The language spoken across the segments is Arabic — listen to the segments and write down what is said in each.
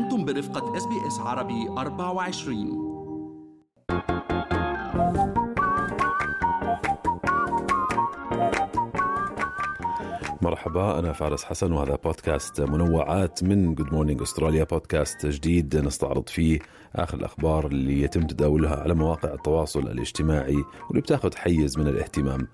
أنتم برفقة SBS عربي 24 مرحبا أنا فارس حسن وهذا بودكاست منوعات من Good Morning Australia بودكاست جديد نستعرض فيه آخر الأخبار اللي يتم تداولها على مواقع التواصل الاجتماعي واللي بتاخذ حيز من الاهتمام.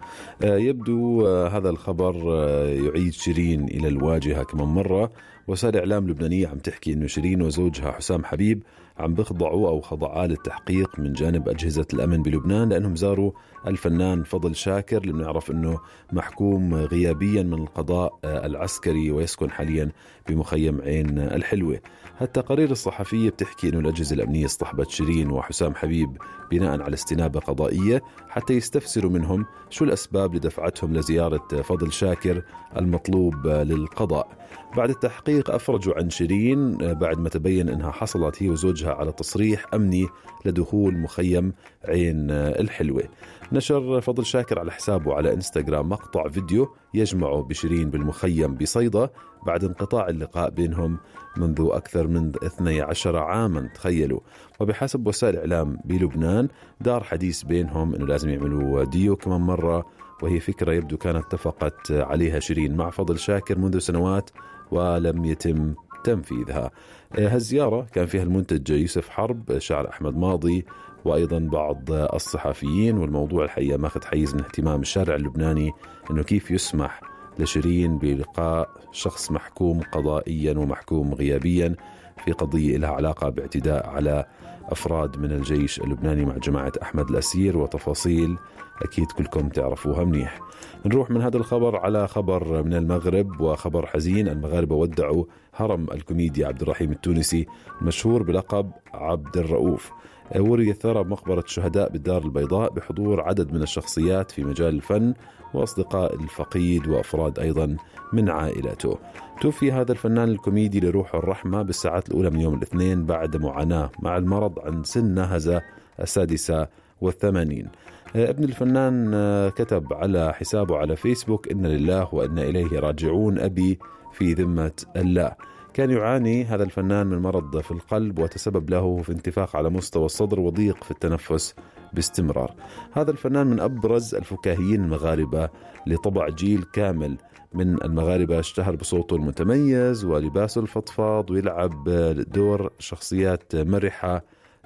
آه، يبدو آه، هذا الخبر آه، يعيد شيرين إلى الواجهة كمان مرة. وسائل إعلام لبنانية عم تحكي أنه شيرين وزوجها حسام حبيب عم بيخضعوا أو خضعا للتحقيق من جانب أجهزة الأمن بلبنان لأنهم زاروا الفنان فضل شاكر اللي بنعرف أنه محكوم غيابيا من القضاء العسكري ويسكن حاليا بمخيم عين الحلوة. التقارير الصحفية بتحكي أنه الأجهزة الأمنية اصطحبت شيرين وحسام حبيب بناء على استنابة قضائية حتى يستفسروا منهم شو الأسباب لدفعتهم لزيارة فضل شاكر المطلوب للقضاء. بعد التحقيق أفرجوا عن شيرين بعد ما تبين أنها حصلت هي وزوجها على تصريح أمني لدخول مخيم عين الحلوة. نشر فضل شاكر على حسابه على إنستغرام مقطع فيديو يجمعه بشيرين بالمخيم بصيدا بعد انقطاع اللقاء بينهم منذ أكثر من 12 عاما تخيلوا. وبحسب وسائل إعلام بلبنان دار حديث بينهم أنه لازم يعملوا ديو كمان مرة وهي فكرة يبدو كانت اتفقت عليها شيرين. مع فضل شاكر منذ سنوات ولم يتم تنفيذها. هالزيارة كان فيها المنتج يوسف حرب شاعر أحمد ماضي وأيضا بعض الصحفيين والموضوع الحقيقة ماخذ حيز من اهتمام الشارع اللبناني أنه كيف يسمح لشيرين بلقاء شخص محكوم قضائيا ومحكوم غيابيا. في قضية لها علاقة باعتداء على أفراد من الجيش اللبناني مع جماعة أحمد الأسير وتفاصيل أكيد كلكم تعرفوها منيح. نروح من هذا الخبر على خبر من المغرب وخبر حزين. المغاربة ودعوا هرم الكوميديا عبد الرحيم التونسي المشهور بلقب عبد الرؤوف. وري الثرى بمقبرة الشهداء بالدار البيضاء بحضور عدد من الشخصيات في مجال الفن وأصدقاء الفقيد وأفراد أيضا من عائلته. توفي هذا الفنان الكوميدي لروحه الرحمة بالساعات الأولى من يوم الاثنين بعد معاناة مع المرض عن سن نهزة السادسة والثمانين. ابن الفنان كتب على حسابه على فيسبوك إن لله وإنا إليه راجعون أبي في ذمة الله. كان يعاني هذا الفنان من مرض في القلب وتسبب له في انتفاخ على مستوى الصدر وضيق في التنفس باستمرار. هذا الفنان من أبرز الفكاهيين المغاربة لطبع جيل كامل. من المغاربة اشتهر بصوته المتميز ولباسه الفضفاض ويلعب دور شخصيات مرحة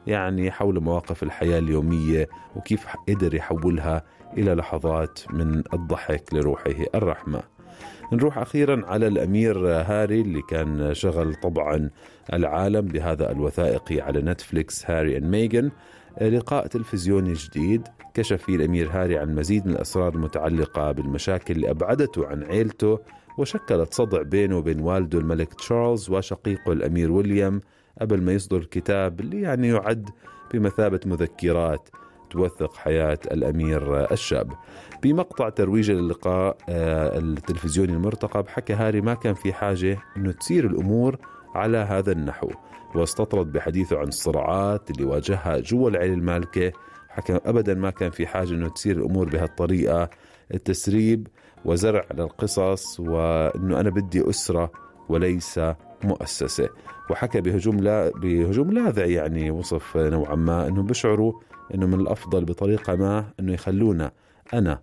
يعني حول مواقف الحياة اليومية وكيف قدر يحولها إلى لحظات من الضحك لروحه الرحمة. نروح أخيرا على الأمير هاري اللي كان شغل طبعا العالم بهذا الوثائقي على نتفليكس هاري أند ميغان. لقاء تلفزيوني جديد كشف فيه الأمير هاري عن مزيد من الأسرار المتعلقة بالمشاكل اللي أبعدته عن عيلته وشكلت صدع بينه وبين والده الملك تشارلز وشقيقه الأمير ويليام قبل ما يصدر الكتاب اللي يعني يعد بمثابة مذكرات توثق حياة الأمير الشاب. بمقطع ترويج للقاء التلفزيوني المرتقب حكى هاري ما كان في حاجة أنه تسير الأمور على هذا النحو. واستطرد بحديثه عن الصراعات اللي واجهها جوا العيلة المالكة. حكى أبدا ما كان في حاجة أنه تسير الأمور بهالطريقة. التسريب وزرع للقصص وأنه أنا بدي أسرة وليس مؤسسة. وحكى بهجوم لا بهجوم لاذع يعني وصف نوعا ما أنهم بيشعروا أنه من الأفضل بطريقة ما أنه يخلونا أنا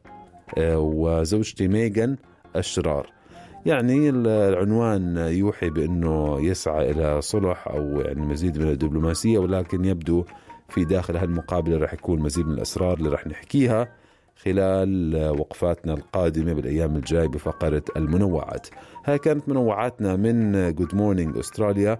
وزوجتي ميغان أشرار. يعني العنوان يوحي بأنه يسعى إلى صلح أو يعني مزيد من الدبلوماسية ولكن يبدو في داخل هالمقابلة رح يكون مزيد من الأسرار اللي رح نحكيها خلال وقفاتنا القادمة بالأيام الجاي بفقرة المنوعات. هاي كانت منوعاتنا من Good Morning Australia